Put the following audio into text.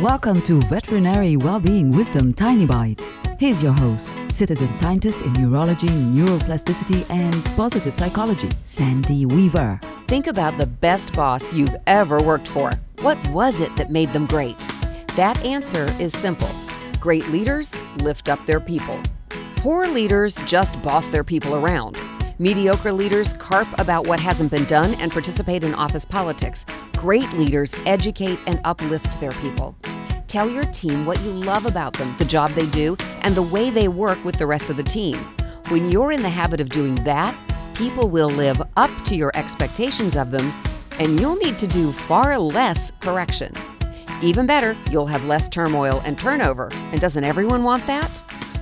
Welcome to Veterinary Wellbeing Wisdom Tiny Bites. Here's your host, citizen scientist in neurology, neuroplasticity, and positive psychology, Sandy Weaver. Think about the best boss you've ever worked for. What was it that made them great? That answer is simple great leaders lift up their people. Poor leaders just boss their people around. Mediocre leaders carp about what hasn't been done and participate in office politics. Great leaders educate and uplift their people. Tell your team what you love about them, the job they do, and the way they work with the rest of the team. When you're in the habit of doing that, people will live up to your expectations of them, and you'll need to do far less correction. Even better, you'll have less turmoil and turnover. And doesn't everyone want that?